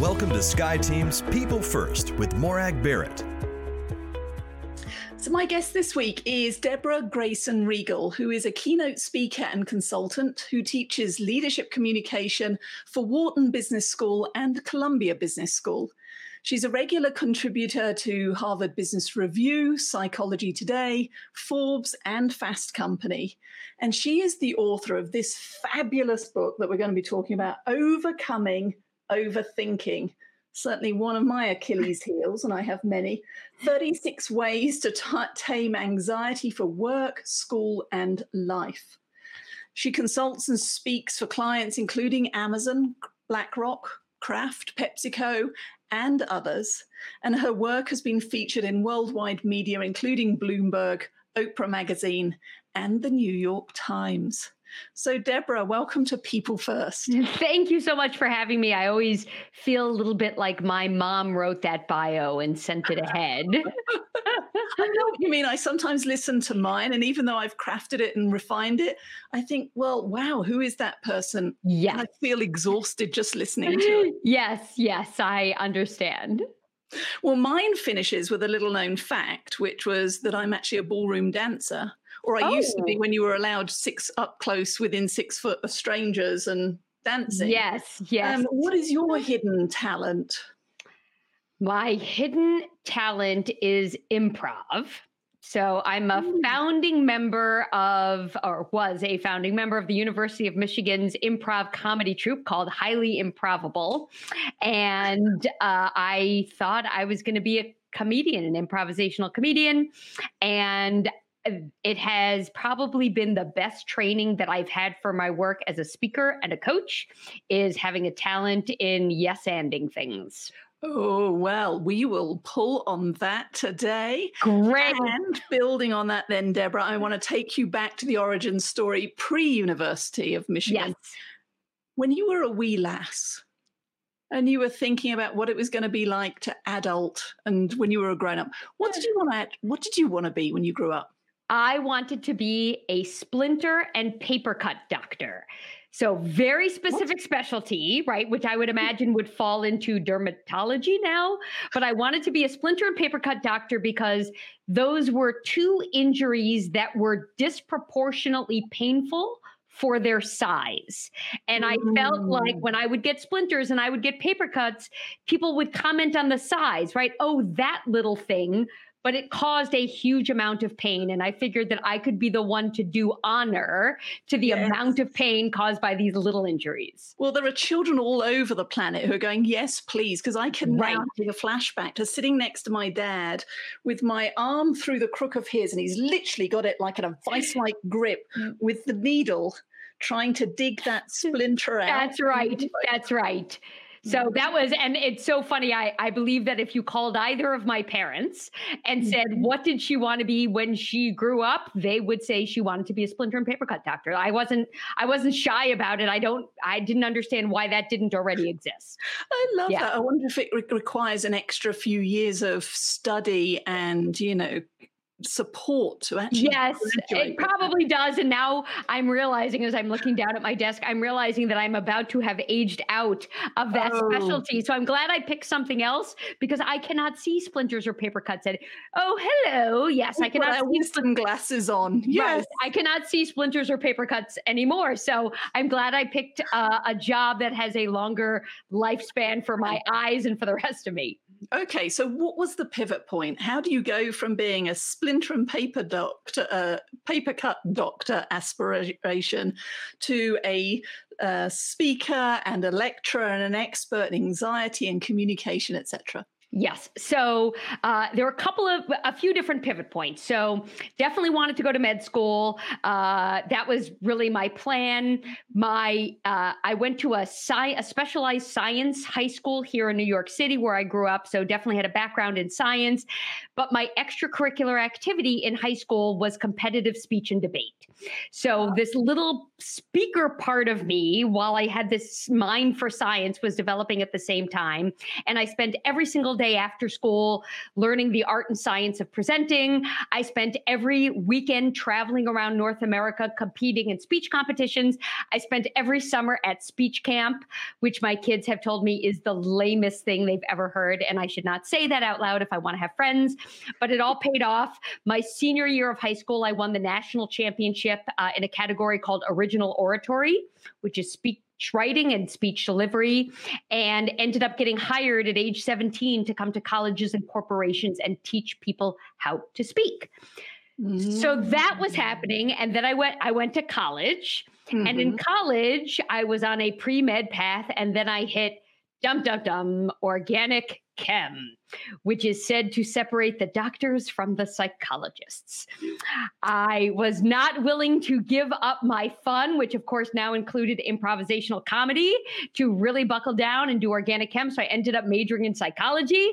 Welcome to SkyeTeam's People First with Morag Barrett. So, my guest this week is Deborah Grayson Riegel, who is a keynote speaker and consultant who teaches leadership communication for Wharton Business School and Columbia Business School. She's a regular contributor to Harvard Business Review, Psychology Today, Forbes, and Fast Company. And she is the author of this fabulous book that we're going to be talking about Overcoming Overthinking. Certainly one of my Achilles heels, and I have many 36 ways to t- tame anxiety for work, school, and life. She consults and speaks for clients including Amazon, BlackRock, Kraft, PepsiCo, and others. And her work has been featured in worldwide media, including Bloomberg, Oprah Magazine, and the New York Times. So, Deborah, welcome to People First. Thank you so much for having me. I always feel a little bit like my mom wrote that bio and sent it ahead. I know what you mean. I sometimes listen to mine, and even though I've crafted it and refined it, I think, well, wow, who is that person? Yeah. I feel exhausted just listening to it. yes, yes, I understand. Well, mine finishes with a little known fact, which was that I'm actually a ballroom dancer or I oh. used to be oh. when you were allowed six up close within six foot of strangers and dancing. Yes, yes. Um, what is your hidden talent? My hidden talent is improv. So I'm a founding member of, or was a founding member of the University of Michigan's improv comedy troupe called Highly Improvable. And uh, I thought I was going to be a comedian, an improvisational comedian. And it has probably been the best training that I've had for my work as a speaker and a coach is having a talent in yes anding things. Oh, well, we will pull on that today. Great. And building on that, then, Deborah, I want to take you back to the origin story pre University of Michigan. Yes. When you were a wee lass and you were thinking about what it was going to be like to adult and when you were a grown up, what did you want to, what did you want to be when you grew up? I wanted to be a splinter and paper cut doctor. So, very specific what? specialty, right? Which I would imagine would fall into dermatology now. But I wanted to be a splinter and paper cut doctor because those were two injuries that were disproportionately painful for their size. And I felt like mm. when I would get splinters and I would get paper cuts, people would comment on the size, right? Oh, that little thing but it caused a huge amount of pain. And I figured that I could be the one to do honor to the yes. amount of pain caused by these little injuries. Well, there are children all over the planet who are going, Yes, please, because I can right. now take a flashback to sitting next to my dad with my arm through the crook of his, and he's literally got it like in a vice like grip mm. with the needle trying to dig that splinter out. That's right. That's right. So that was, and it's so funny. I, I believe that if you called either of my parents and said, mm-hmm. What did she want to be when she grew up? They would say she wanted to be a splinter and paper cut doctor. I wasn't, I wasn't shy about it. I don't, I didn't understand why that didn't already exist. I love yeah. that. I wonder if it re- requires an extra few years of study and, you know, support to actually yes it probably does and now i'm realizing as i'm looking down at my desk i'm realizing that i'm about to have aged out of that oh. specialty. So i'm glad i picked something else because i cannot see splinters or paper cuts and oh hello. Yes i cannot see wisdom glasses on. Yes. I cannot see splinters or paper cuts anymore. So i'm glad i picked uh, a job that has a longer lifespan for my eyes and for the rest of me Okay, so what was the pivot point? How do you go from being a splinter and paper doctor, uh, paper cut doctor aspiration to a uh, speaker and a lecturer and an expert in anxiety and communication, etc.? Yes. So uh, there were a couple of, a few different pivot points. So definitely wanted to go to med school. Uh, that was really my plan. My, uh, I went to a, sci- a specialized science high school here in New York City where I grew up. So definitely had a background in science. But my extracurricular activity in high school was competitive speech and debate. So this little speaker part of me, while I had this mind for science, was developing at the same time. And I spent every single day after school learning the art and science of presenting. I spent every weekend traveling around North America competing in speech competitions. I spent every summer at speech camp, which my kids have told me is the lamest thing they've ever heard. And I should not say that out loud if I want to have friends, but it all paid off. My senior year of high school, I won the national championship uh, in a category called original oratory, which is speak writing and speech delivery and ended up getting hired at age 17 to come to colleges and corporations and teach people how to speak. Mm-hmm. So that was happening and then I went I went to college mm-hmm. and in mm-hmm. college I was on a pre-med path and then I hit dum dum dum organic chem, which is said to separate the doctors from the psychologists. I was not willing to give up my fun, which of course now included improvisational comedy, to really buckle down and do organic chem. So I ended up majoring in psychology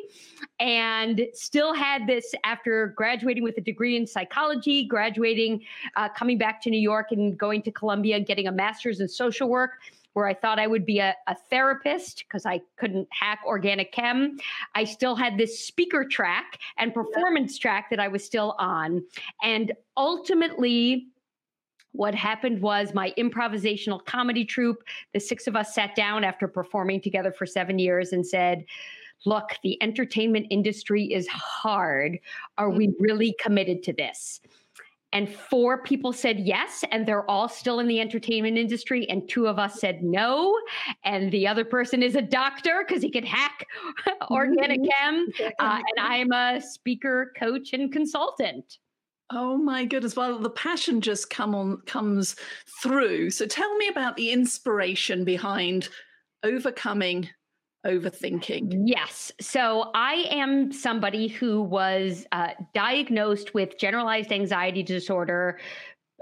and still had this after graduating with a degree in psychology, graduating, uh, coming back to New York and going to Columbia, getting a master's in social work where I thought I would be a, a therapist because I couldn't hack organic chem. I still had this speaker track and performance track that I was still on. And ultimately, what happened was my improvisational comedy troupe, the six of us sat down after performing together for seven years and said, Look, the entertainment industry is hard. Are we mm-hmm. really committed to this? And four people said yes and they're all still in the entertainment industry and two of us said no and the other person is a doctor because he could hack organic chem uh, and i'm a speaker coach and consultant Oh my goodness! Well, the passion just come on comes through. So tell me about the inspiration behind overcoming overthinking? Yes. So I am somebody who was uh, diagnosed with generalized anxiety disorder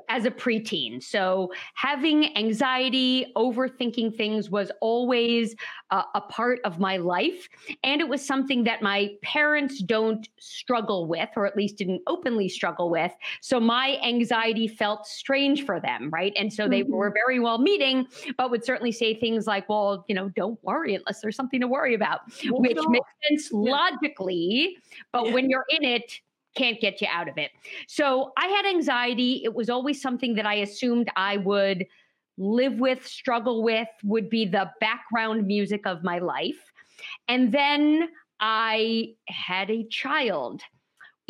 as a preteen. So having anxiety, overthinking things was always uh, a part of my life. And it was something that my parents don't struggle with, or at least didn't openly struggle with. So my anxiety felt strange for them, right? And so they mm-hmm. were very well meeting, but would certainly say things like, well, you know, don't worry unless there's something to worry about, well, which no. makes sense yeah. logically. But yeah. when you're in it, can't get you out of it. So I had anxiety. It was always something that I assumed I would live with, struggle with, would be the background music of my life. And then I had a child.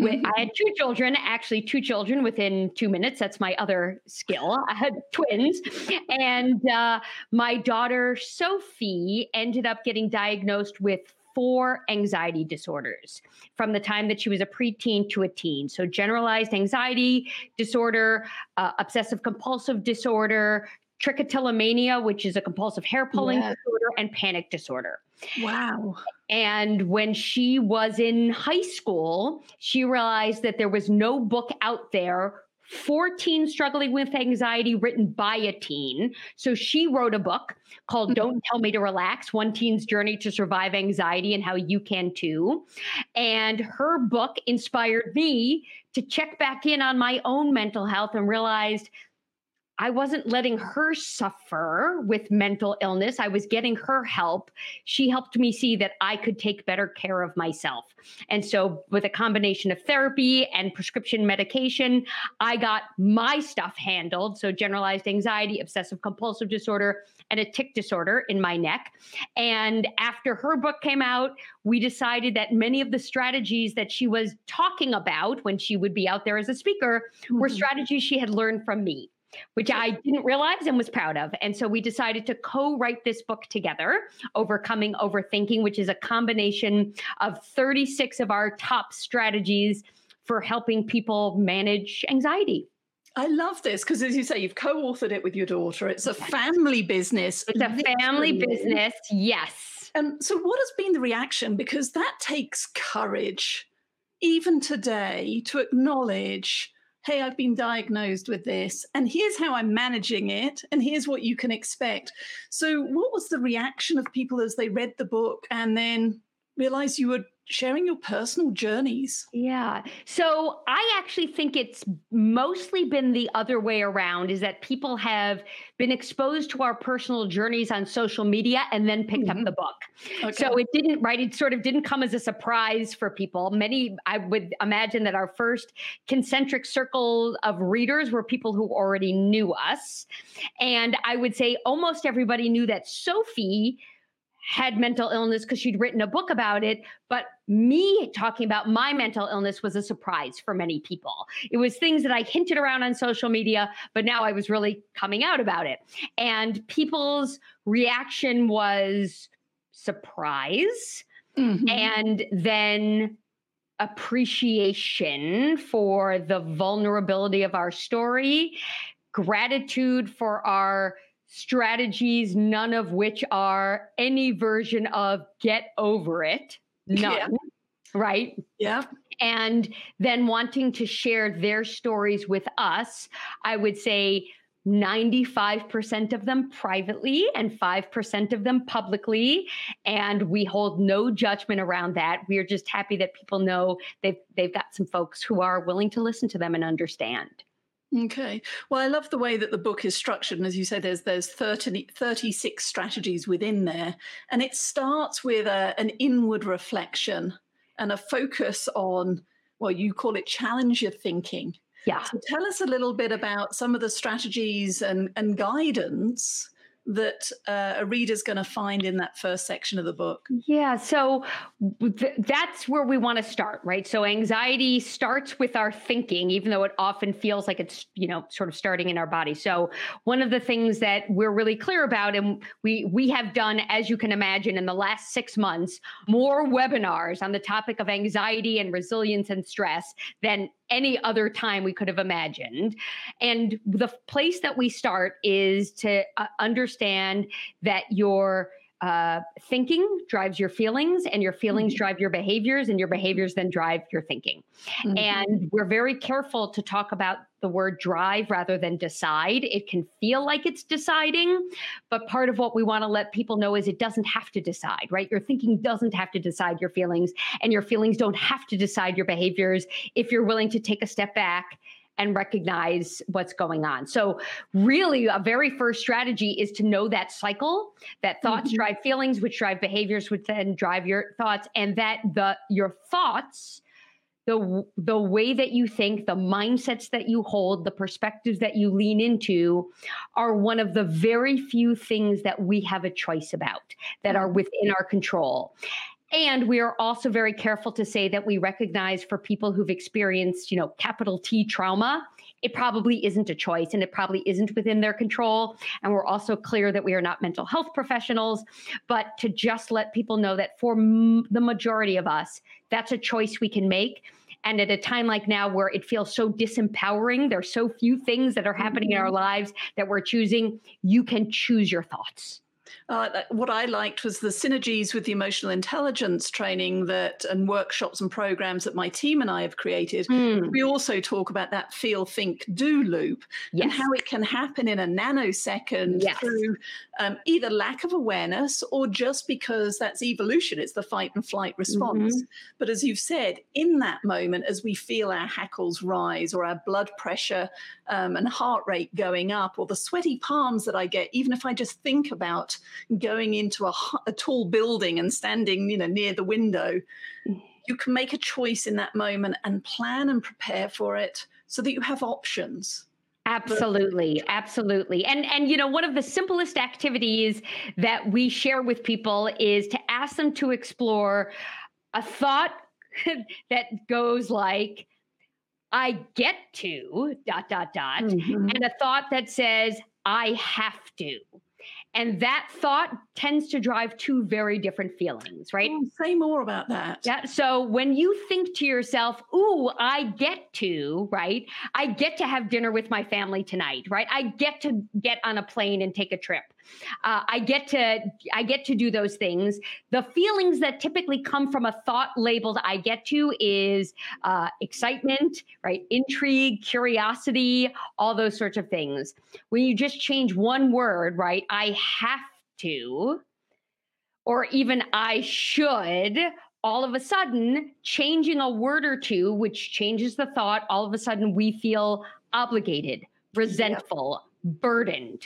Mm-hmm. I had two children, actually, two children within two minutes. That's my other skill. I had twins. And uh, my daughter, Sophie, ended up getting diagnosed with four anxiety disorders from the time that she was a preteen to a teen. So, generalized anxiety disorder, uh, obsessive compulsive disorder, trichotillomania, which is a compulsive hair pulling yeah. disorder, and panic disorder. Wow. And when she was in high school, she realized that there was no book out there for teens struggling with anxiety written by a teen. So she wrote a book called mm-hmm. Don't Tell Me to Relax One Teen's Journey to Survive Anxiety and How You Can Too. And her book inspired me to check back in on my own mental health and realized I wasn't letting her suffer with mental illness. I was getting her help. She helped me see that I could take better care of myself. And so, with a combination of therapy and prescription medication, I got my stuff handled. So, generalized anxiety, obsessive compulsive disorder, and a tic disorder in my neck. And after her book came out, we decided that many of the strategies that she was talking about when she would be out there as a speaker mm-hmm. were strategies she had learned from me which I didn't realize and was proud of. And so we decided to co write this book together, Overcoming Overthinking, which is a combination of 36 of our top strategies for helping people manage anxiety. I love this because, as you say, you've co authored it with your daughter. It's a family business. It's a family business, yes. And so, what has been the reaction? Because that takes courage, even today, to acknowledge hey, I've been diagnosed with this, and here's how I'm managing it, and here's what you can expect. So, what was the reaction of people as they read the book and then realize you were sharing your personal journeys. Yeah. So I actually think it's mostly been the other way around is that people have been exposed to our personal journeys on social media and then picked mm-hmm. up the book. Okay. So it didn't, right? It sort of didn't come as a surprise for people. Many, I would imagine that our first concentric circle of readers were people who already knew us. And I would say almost everybody knew that Sophie had mental illness because she'd written a book about it. But me talking about my mental illness was a surprise for many people. It was things that I hinted around on social media, but now I was really coming out about it. And people's reaction was surprise mm-hmm. and then appreciation for the vulnerability of our story, gratitude for our strategies, none of which are any version of get over it. None. Yeah. Right? Yeah. And then wanting to share their stories with us, I would say 95% of them privately and 5% of them publicly. And we hold no judgment around that. We are just happy that people know they've, they've got some folks who are willing to listen to them and understand. Okay. Well, I love the way that the book is structured. And as you say, there's there's 30, 36 strategies within there. And it starts with a, an inward reflection and a focus on, well, you call it challenge your thinking. Yeah. So tell us a little bit about some of the strategies and, and guidance that uh, a reader's going to find in that first section of the book? Yeah, so th- that's where we want to start, right? So anxiety starts with our thinking, even though it often feels like it's, you know, sort of starting in our body. So one of the things that we're really clear about, and we we have done, as you can imagine, in the last six months, more webinars on the topic of anxiety and resilience and stress than any other time we could have imagined. And the place that we start is to uh, understand that your uh, thinking drives your feelings, and your feelings mm-hmm. drive your behaviors, and your behaviors then drive your thinking. Mm-hmm. And we're very careful to talk about the word drive rather than decide. It can feel like it's deciding, but part of what we want to let people know is it doesn't have to decide, right? Your thinking doesn't have to decide your feelings, and your feelings don't have to decide your behaviors if you're willing to take a step back and recognize what's going on. So, really, a very first strategy is to know that cycle that thoughts mm-hmm. drive feelings, which drive behaviors, which then drive your thoughts, and that the your thoughts the the way that you think the mindsets that you hold the perspectives that you lean into are one of the very few things that we have a choice about that are mm-hmm. within our control and we are also very careful to say that we recognize for people who've experienced, you know, capital T trauma, it probably isn't a choice and it probably isn't within their control. And we're also clear that we are not mental health professionals, but to just let people know that for m- the majority of us, that's a choice we can make. And at a time like now where it feels so disempowering, there's so few things that are happening mm-hmm. in our lives that we're choosing, you can choose your thoughts. Uh, what I liked was the synergies with the emotional intelligence training that and workshops and programs that my team and I have created. Mm. We also talk about that feel, think, do loop yes. and how it can happen in a nanosecond yes. through um, either lack of awareness or just because that's evolution. It's the fight and flight response. Mm-hmm. But as you've said, in that moment, as we feel our hackles rise or our blood pressure um, and heart rate going up or the sweaty palms that I get, even if I just think about going into a, a tall building and standing, you know, near the window. You can make a choice in that moment and plan and prepare for it so that you have options. Absolutely, absolutely. And and you know, one of the simplest activities that we share with people is to ask them to explore a thought that goes like I get to dot dot dot mm-hmm. and a thought that says I have to. And that thought tends to drive two very different feelings, right? Oh, say more about that. Yeah. So when you think to yourself, ooh, I get to, right? I get to have dinner with my family tonight, right? I get to get on a plane and take a trip. Uh, I get to I get to do those things. The feelings that typically come from a thought labeled "I get to" is uh, excitement, right? Intrigue, curiosity, all those sorts of things. When you just change one word, right? I have to, or even I should, all of a sudden, changing a word or two, which changes the thought, all of a sudden we feel obligated, resentful, burdened.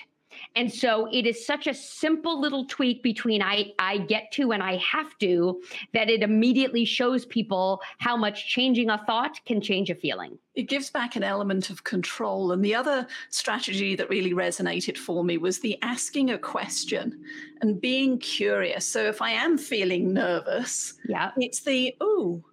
And so it is such a simple little tweak between I, I get to and I have to that it immediately shows people how much changing a thought can change a feeling. It gives back an element of control. And the other strategy that really resonated for me was the asking a question and being curious. So if I am feeling nervous, yeah. it's the, oh,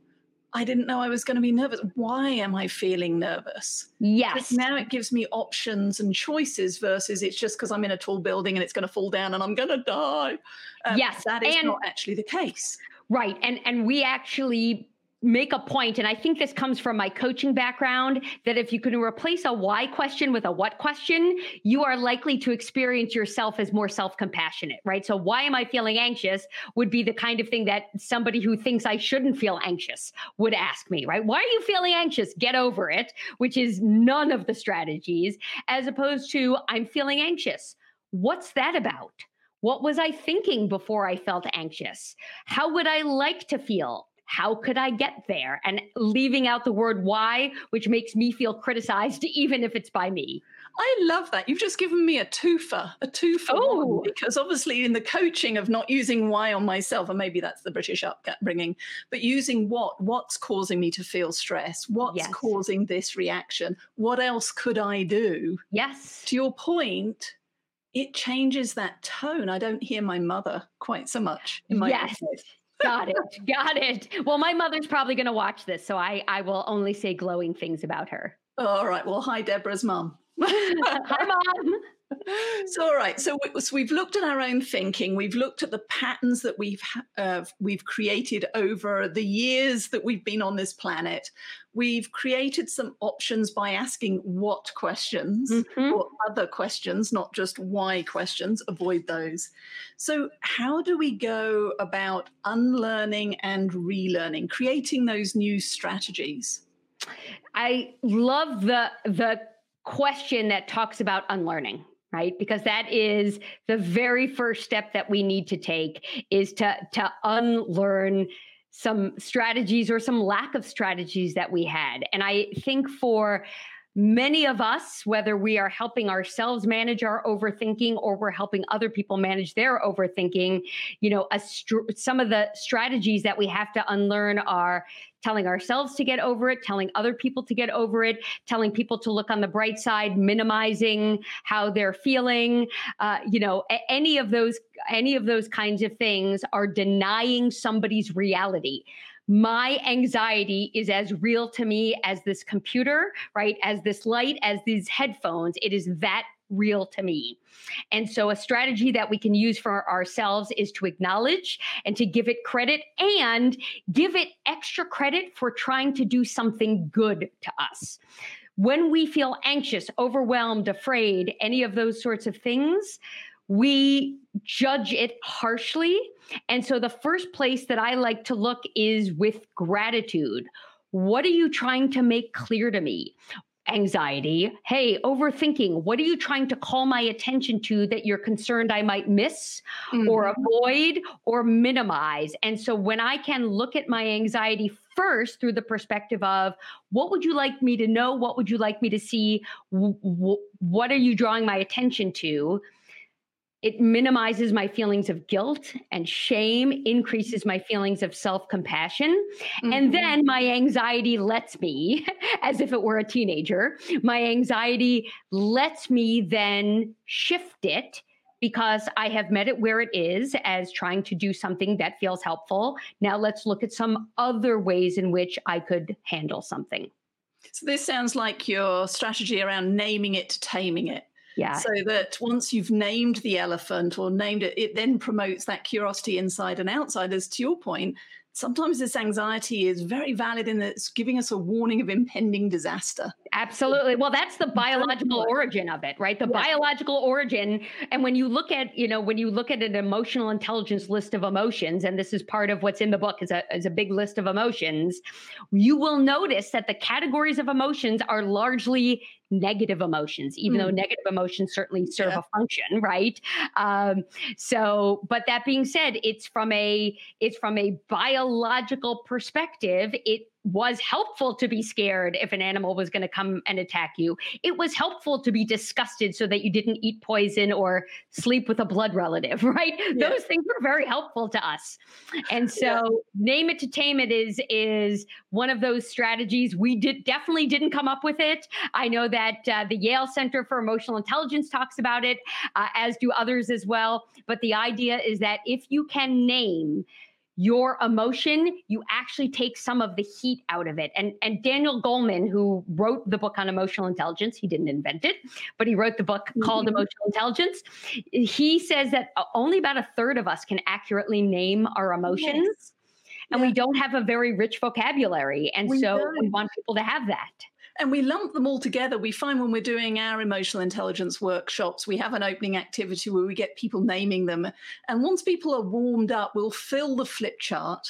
I didn't know I was going to be nervous. Why am I feeling nervous? Yes. now it gives me options and choices versus it's just because I'm in a tall building and it's going to fall down and I'm going to die. Um, yes. That is and, not actually the case. Right. And and we actually make a point, and I think this comes from my coaching background, that if you can replace a why question with a what question, you are likely to experience yourself as more self compassionate, right? So, why am I feeling anxious would be the kind of thing that somebody who thinks I shouldn't feel anxious would ask me, right? Why are you feeling anxious? Get over it, which is none of the strategies, as opposed to I'm feeling anxious. What's that about? What was I thinking before I felt anxious? How would I like to feel? How could I get there? And leaving out the word why, which makes me feel criticized, even if it's by me. I love that. You've just given me a twofer, a twofer. Oh. because obviously in the coaching of not using why on myself, and maybe that's the British upbringing, but using what, what's causing me to feel stress? What's yes. causing this reaction? What else could I do? Yes. To your point, it changes that tone. I don't hear my mother quite so much in my yes. Got it. Got it. Well, my mother's probably going to watch this, so I, I will only say glowing things about her. All right. Well, hi, Deborah's mom. hi, mom. So all right. So, we, have looked at our own thinking. We've looked at the patterns that we've uh, we've created over the years that we've been on this planet. We've created some options by asking what questions mm-hmm. or other questions not just why questions avoid those. So how do we go about unlearning and relearning creating those new strategies? I love the the question that talks about unlearning right? Because that is the very first step that we need to take is to to unlearn some strategies or some lack of strategies that we had. And i think for many of us, whether we are helping ourselves manage our overthinking or we're helping other people manage their overthinking, you know, str- some of the strategies that we have to unlearn are telling ourselves to get over it, telling other people to get over it, telling people to look on the bright side, minimizing how they're feeling. Uh, you know, any of those, any of those kinds of things are denying somebody's reality my anxiety is as real to me as this computer, right? As this light, as these headphones. It is that real to me. And so, a strategy that we can use for ourselves is to acknowledge and to give it credit and give it extra credit for trying to do something good to us. When we feel anxious, overwhelmed, afraid, any of those sorts of things, we judge it harshly. And so, the first place that I like to look is with gratitude. What are you trying to make clear to me? Anxiety. Hey, overthinking. What are you trying to call my attention to that you're concerned I might miss mm-hmm. or avoid or minimize? And so when I can look at my anxiety first through the perspective of what would you like me to know? What would you like me to see? W- what are you drawing my attention to? It minimizes my feelings of guilt and shame, increases my feelings of self compassion. Mm-hmm. And then my anxiety lets me, as if it were a teenager, my anxiety lets me then shift it because I have met it where it is as trying to do something that feels helpful. Now let's look at some other ways in which I could handle something. So this sounds like your strategy around naming it to taming it. Yeah. So that once you've named the elephant or named it, it then promotes that curiosity inside and outside. As to your point, sometimes this anxiety is very valid in that it's giving us a warning of impending disaster. Absolutely. Well, that's the biological origin of it, right? The yeah. biological origin. And when you look at, you know, when you look at an emotional intelligence list of emotions, and this is part of what's in the book is a, is a big list of emotions, you will notice that the categories of emotions are largely negative emotions, even mm. though negative emotions certainly serve yeah. a function, right? Um, so, but that being said, it's from a it's from a biological biological perspective, it was helpful to be scared if an animal was going to come and attack you. It was helpful to be disgusted so that you didn't eat poison or sleep with a blood relative, right? Yeah. Those things were very helpful to us. And so yeah. name it to tame it is is one of those strategies. We did definitely didn't come up with it. I know that uh, the Yale Center for Emotional Intelligence talks about it, uh, as do others as well. But the idea is that if you can name your emotion, you actually take some of the heat out of it. And and Daniel Goleman, who wrote the book on emotional intelligence, he didn't invent it, but he wrote the book mm-hmm. called Emotional Intelligence. He says that uh, only about a third of us can accurately name our emotions. Yes. And yeah. we don't have a very rich vocabulary. And we so don't. we want people to have that and we lump them all together. We find when we're doing our emotional intelligence workshops, we have an opening activity where we get people naming them. And once people are warmed up, we'll fill the flip chart.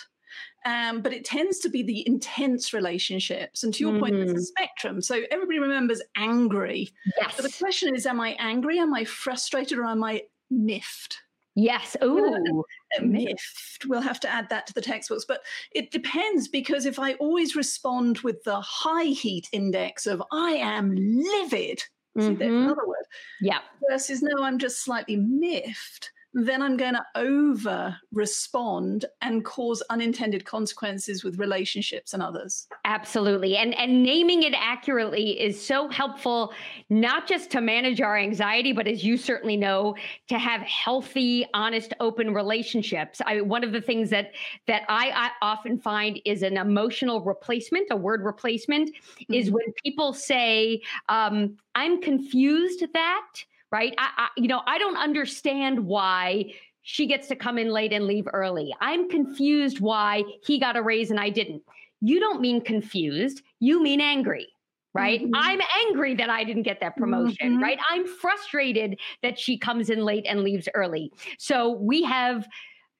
Um, but it tends to be the intense relationships. And to your mm-hmm. point, it's a spectrum. So everybody remembers angry. Yes. But the question is, am I angry? Am I frustrated? Or am I miffed? Yes. Oh, miffed. We'll have to add that to the textbooks. But it depends because if I always respond with the high heat index of I am livid, mm-hmm. mm-hmm. another word. Yeah. Versus no, I'm just slightly miffed then I'm going to over respond and cause unintended consequences with relationships and others. Absolutely. And and naming it accurately is so helpful not just to manage our anxiety but as you certainly know to have healthy, honest, open relationships. I one of the things that that I, I often find is an emotional replacement, a word replacement mm-hmm. is when people say um, I'm confused that right? I, I, you know, I don't understand why she gets to come in late and leave early. I'm confused why he got a raise and I didn't. You don't mean confused, you mean angry. Right. Mm-hmm. I'm angry that I didn't get that promotion. Mm-hmm. Right. I'm frustrated that she comes in late and leaves early. So we have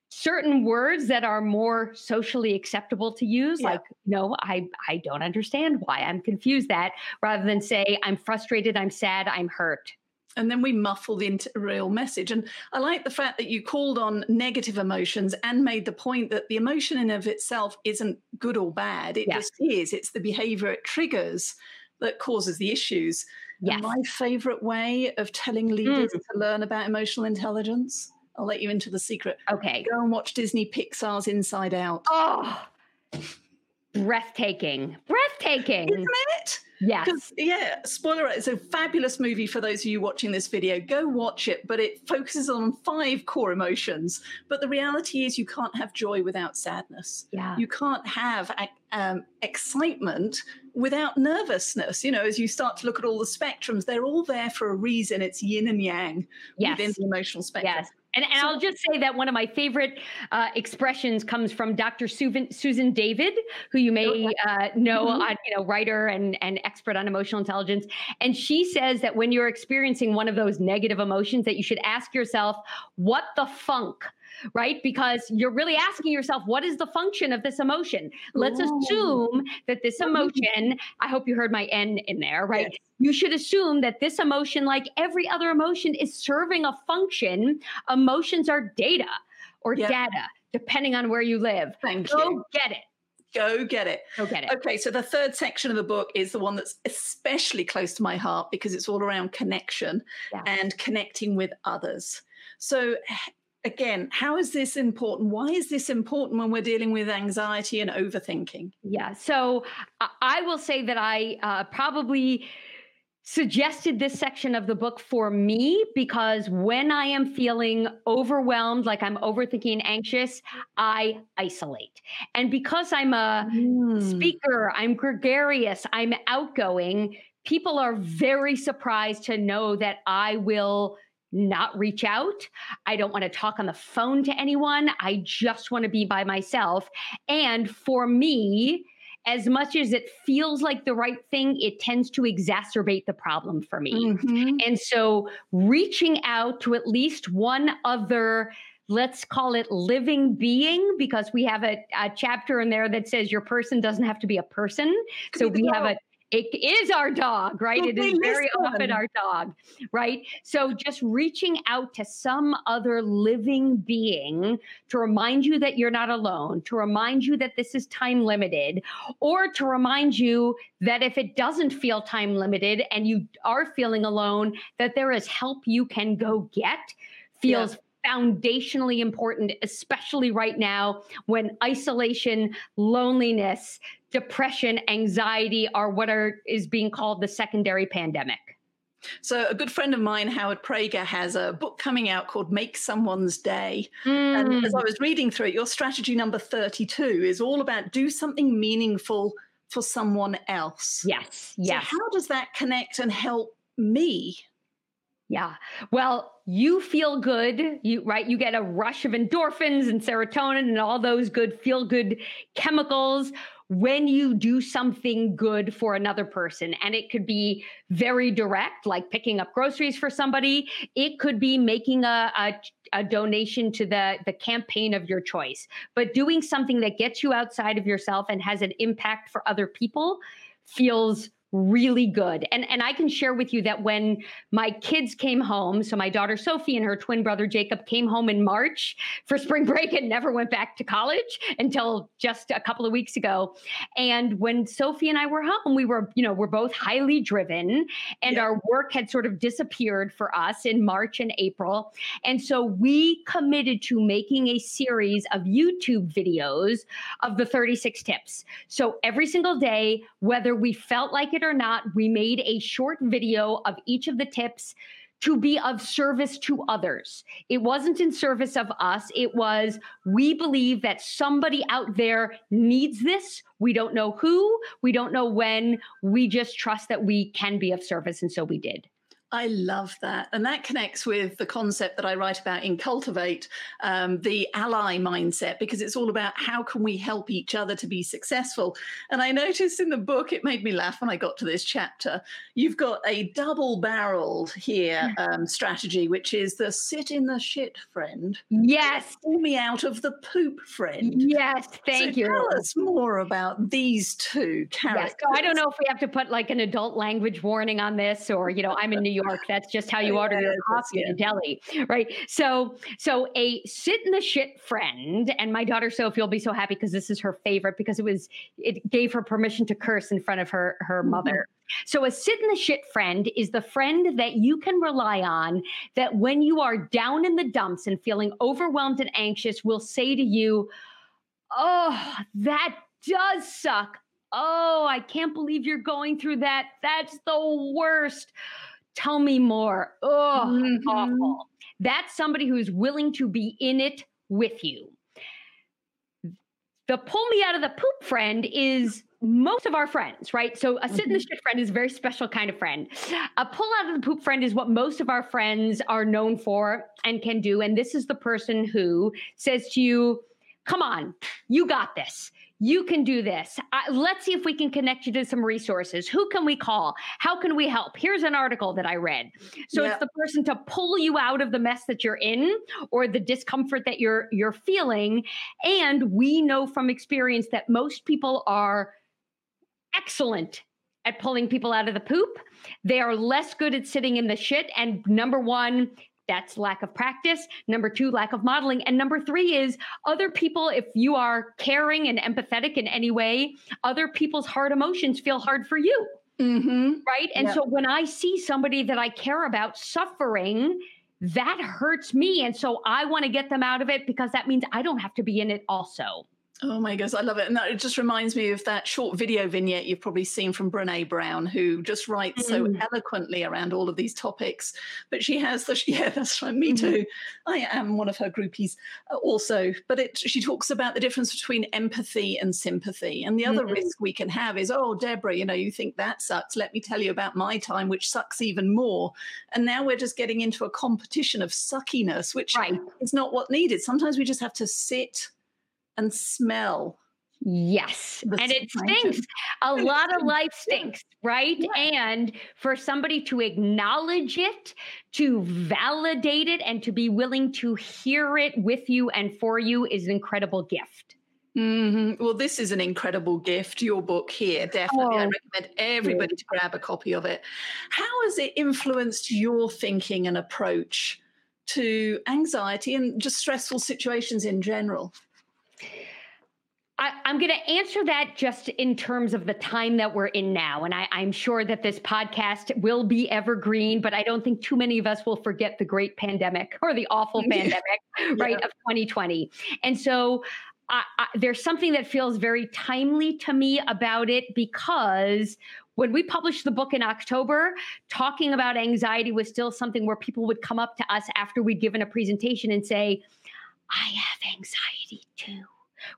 certain words that are more socially acceptable to use yeah. like no i i don't understand why i'm confused that rather than say i'm frustrated i'm sad i'm hurt and then we muffle the real message. And I like the fact that you called on negative emotions and made the point that the emotion in of itself isn't good or bad. It just is. It's the behavior it triggers that causes the issues. Yes. my favorite way of telling leaders mm. to learn about emotional intelligence, I'll let you into the secret. Okay. Go and watch Disney Pixar's Inside Out. Oh, breathtaking. Breathtaking. Isn't it? Yes. Yeah, spoiler it's a fabulous movie for those of you watching this video. Go watch it, but it focuses on five core emotions. But the reality is, you can't have joy without sadness. Yeah. You can't have um, excitement without nervousness. You know, as you start to look at all the spectrums, they're all there for a reason. It's yin and yang yes. within the emotional spectrum. Yes. And, and so, I'll just say that one of my favorite uh, expressions comes from Dr. Susan, Susan David, who you may uh, know, mm-hmm. on, you know, writer and, and expert on emotional intelligence. And she says that when you're experiencing one of those negative emotions, that you should ask yourself, "What the funk?" Right? Because you're really asking yourself, what is the function of this emotion? Let's Ooh. assume that this emotion, I hope you heard my N in there, right? Yes. You should assume that this emotion, like every other emotion, is serving a function. Emotions are data or yep. data, depending on where you live. Thank Go you. get it. Go get it. Go get it. Okay, so the third section of the book is the one that's especially close to my heart because it's all around connection yeah. and connecting with others. So again, how is this important? Why is this important when we're dealing with anxiety and overthinking? Yeah. So I will say that I uh, probably suggested this section of the book for me because when I am feeling overwhelmed, like I'm overthinking anxious, I isolate. And because I'm a mm. speaker, I'm gregarious, I'm outgoing, people are very surprised to know that I will not reach out. I don't want to talk on the phone to anyone. I just want to be by myself. And for me, as much as it feels like the right thing, it tends to exacerbate the problem for me. Mm-hmm. And so reaching out to at least one other let's call it living being because we have a, a, chapter in there that says your person doesn't have to be a person. so we have a it is our dog, right? Well, it is very listen. often our dog, right? So just reaching out to some other living being to remind you that you're not alone, to remind you that this is time limited, or to remind you that if it doesn't feel time limited and you are feeling alone, that there is help you can go get feels foundationally important, especially right now when isolation, loneliness, depression, anxiety are what are is being called the secondary pandemic. So, a good friend of mine, Howard Prager, has a book coming out called Make Someone's Day. And as Mm, I was reading through it, your strategy number 32 is all about do something meaningful for someone else. yes, So yes. how does that connect and help me? Yeah. Well, you feel good, you right? You get a rush of endorphins and serotonin and all those good feel good chemicals when you do something good for another person. And it could be very direct, like picking up groceries for somebody. It could be making a, a, a donation to the, the campaign of your choice. But doing something that gets you outside of yourself and has an impact for other people feels really good. And and I can share with you that when my kids came home, so my daughter Sophie and her twin brother Jacob came home in March for spring break and never went back to college until just a couple of weeks ago. And when Sophie and I were home, we were, you know, we're both highly driven and Yeah. our work had sort of disappeared for us in March and April. And so we committed to making a series of YouTube videos of the 36 tips. So every single day, whether we felt like it or not, we made a short video of each of the tips to be of service to others. It wasn't in service of us. It was, we believe that somebody out there needs this. We don't know who, we don't know when. We just trust that we can be of service. And so we did. I love that. And that connects with the concept that I write about in Cultivate, um, the ally mindset, because it's all about how can we help each other to be successful. And I noticed in the book, it made me laugh when I got to this chapter. You've got a double barreled here um, strategy, which is the sit in the shit friend, Yes. pull me out of the poop friend. Yes. Thank so you. Tell us more about these two characters. Yes. So I don't know if we have to put like an adult language warning on this, or you know, I'm in New York. That's just how you order your coffee in a deli, right? So, so a sit in the shit friend, and my daughter Sophie will be so happy because this is her favorite because it was it gave her permission to curse in front of her her Mhm. mother. So a sit in the shit friend is the friend that you can rely on that when you are down in the dumps and feeling overwhelmed and anxious will say to you, "Oh, that does suck. Oh, I can't believe you're going through that. That's the worst. Tell me more. Oh, Mhm. awful. That's somebody who's willing to be in it with you. The pull me out of the poop friend is most of our friends, right? So a sit in the shit friend is a very special kind of friend. A pull out of the poop friend is what most of our friends are known for and can do. And this is the person who says to you, come on, you got this. You can do this. I, let's see if we can connect you to some resources. Who can we call? How can we help? Here's an article that I read. So Yeah. it's the person to pull you out of the mess that you're in or the discomfort that you're you're feeling. And we know from experience that most people are excellent at pulling people out of the poop. They are less good at sitting in the shit. And number one, that's lack of practice. Number two, lack of modeling. And number three is other people, if you are caring and empathetic in any way, other people's hard emotions feel hard for you. Mhm. Right. And Yeah. so when I see somebody that I care about suffering, that hurts me. And so I want to get them out of it because that means I don't have to be in it also. Oh my gosh, I love it. And that, it just reminds me of that short video vignette you've probably seen from Brene Brown, who just writes so Mm. eloquently around all of these topics. But she has the, yeah, that's right, me Mhm. too. I am one of her groupies uh, also. But it, she talks about the difference between empathy and sympathy. And the other Mhm. risk we can have is, oh, Deborah, you know, you think that sucks. Let me tell you about my time, which sucks even more. And now we're just getting into a competition of suckiness, which Right. is not what needed. Sometimes we just have to sit and smell. Yes. And it stinks. A lot of stinks, life yeah. stinks, right? Yeah. And for somebody to acknowledge it, to validate it, and to be willing to hear it with you and for you is an incredible gift. Mm-hmm. Well, this is an incredible gift, your book here. Definitely. Oh, I recommend everybody to grab a copy of it. How has it influenced your thinking and approach to anxiety and just stressful situations in general? I, am going to answer that just in terms of the time that we're in now. And I, I'm sure that this podcast will be evergreen, but I don't think too many of us will forget the great pandemic or the awful pandemic, right, yeah. of 2020. And so I, I, there's something that feels very timely to me about it because when we published the book in October, talking about anxiety was still something where people would come up to us after we'd given a presentation and say, I have anxiety too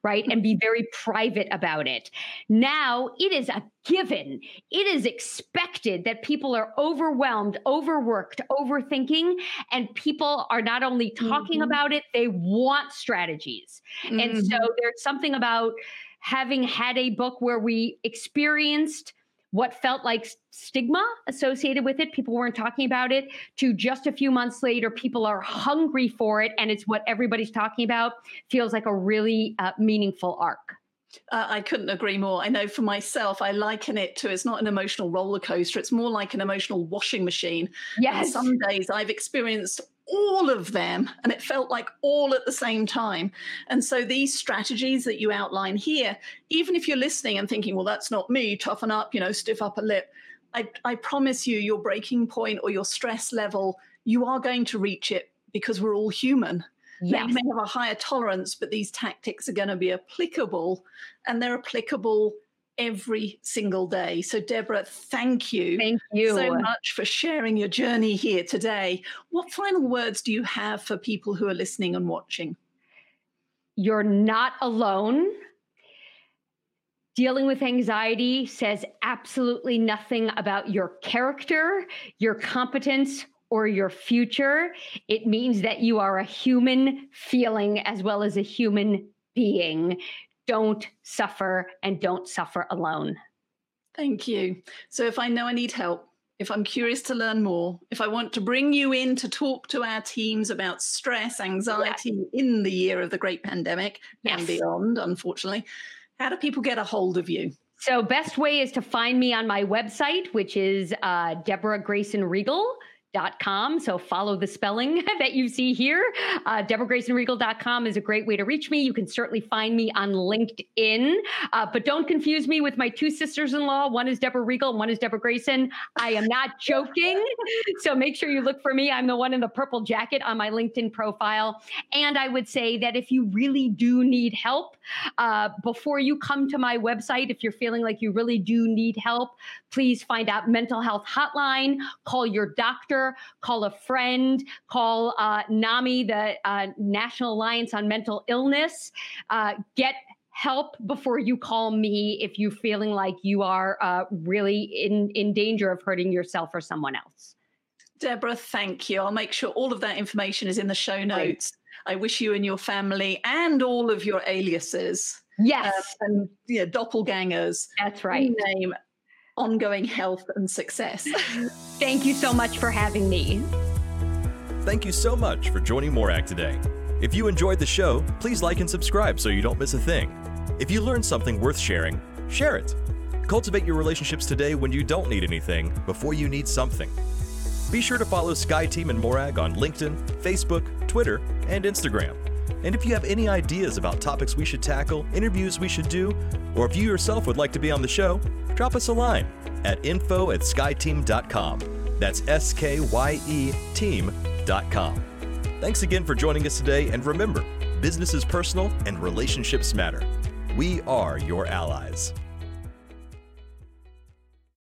right? And be very private about it. Now it is a given, it is expected that people are overwhelmed, overworked, overthinking, and people are not only talking mm-hmm. about it, they want strategies. Mm-hmm. And so mm-hmm. there's something about having had a book where we experienced what felt like stigma associated with it. People weren't talking about it. To just a few months later, people are hungry for it, and it's what everybody's talking about. Feels like a really uh, meaningful arc. Uh, I couldn't agree more. I know for myself, I liken it to it's not an emotional roller coaster, it's more like an emotional washing machine. Yes. And some days I've experienced all of them and it felt like all at the same time. And so these strategies that you outline here, even if you're listening and thinking, well, that's not me, toughen up, you know, stiff upper lip, I, I promise you, your breaking point or your stress level, you are going to reach it because we're all human. Yes. You may have a higher tolerance, but these tactics are going to be applicable and they're applicable every single day. So, Deborah, thank you. Thank you so much for sharing your journey here today. What final words do you have for people who are listening and watching? You're not alone. Dealing with anxiety says absolutely nothing about your character, your competence, or your future. It means that you are a human feeling as well as a human being. Don't suffer and don't suffer alone. Thank you. So, if I know I need help, if I'm curious to learn more, if I want to bring you in to talk to our teams about stress, anxiety yes. in the year of the great pandemic yes. and beyond, unfortunately, how do people get a hold of you? So, best way is to find me on my website, which is uh, Deborah Grayson Riegel com. So follow the spelling that you see here. Uh, DeborahGraysonRiegel.com is a great way to reach me. You can certainly find me on LinkedIn, uh, but don't confuse me with my two sisters-in-law. One is Deborah Riegel and one is Deborah Grayson. I am not joking. so make sure you look for me. I'm the one in the purple jacket on my LinkedIn profile. And I would say that if you really do need help, uh, before you come to my website, if you're feeling like you really do need help, please find out mental health hotline, call your doctor, call a friend, call uh, NAMI, the uh, National Alliance on Mental Illness. Uh, get help before you call me if you're feeling like you are uh, really in, in danger of hurting yourself or someone else. Deborah, thank you. I'll make sure all of that information is in the show notes. Great. I wish you and your family and all of your aliases. Yes. Uh, and yeah, doppelgangers. That's right. Name ongoing health and success. Thank you so much for having me. Thank you so much for joining Morag today. If you enjoyed the show, please like and subscribe so you don't miss a thing. If you learned something worth sharing, share it. Cultivate your relationships today when you don't need anything before you need something. Be sure to follow SkyeTeam and Morag on LinkedIn, Facebook, Twitter, and Instagram. And if you have any ideas about topics we should tackle, interviews we should do, or if you yourself would like to be on the show, drop us a line at info at skyeteam.com. That's S K Y E team.com. Thanks again for joining us today, and remember business is personal and relationships matter. We are your allies.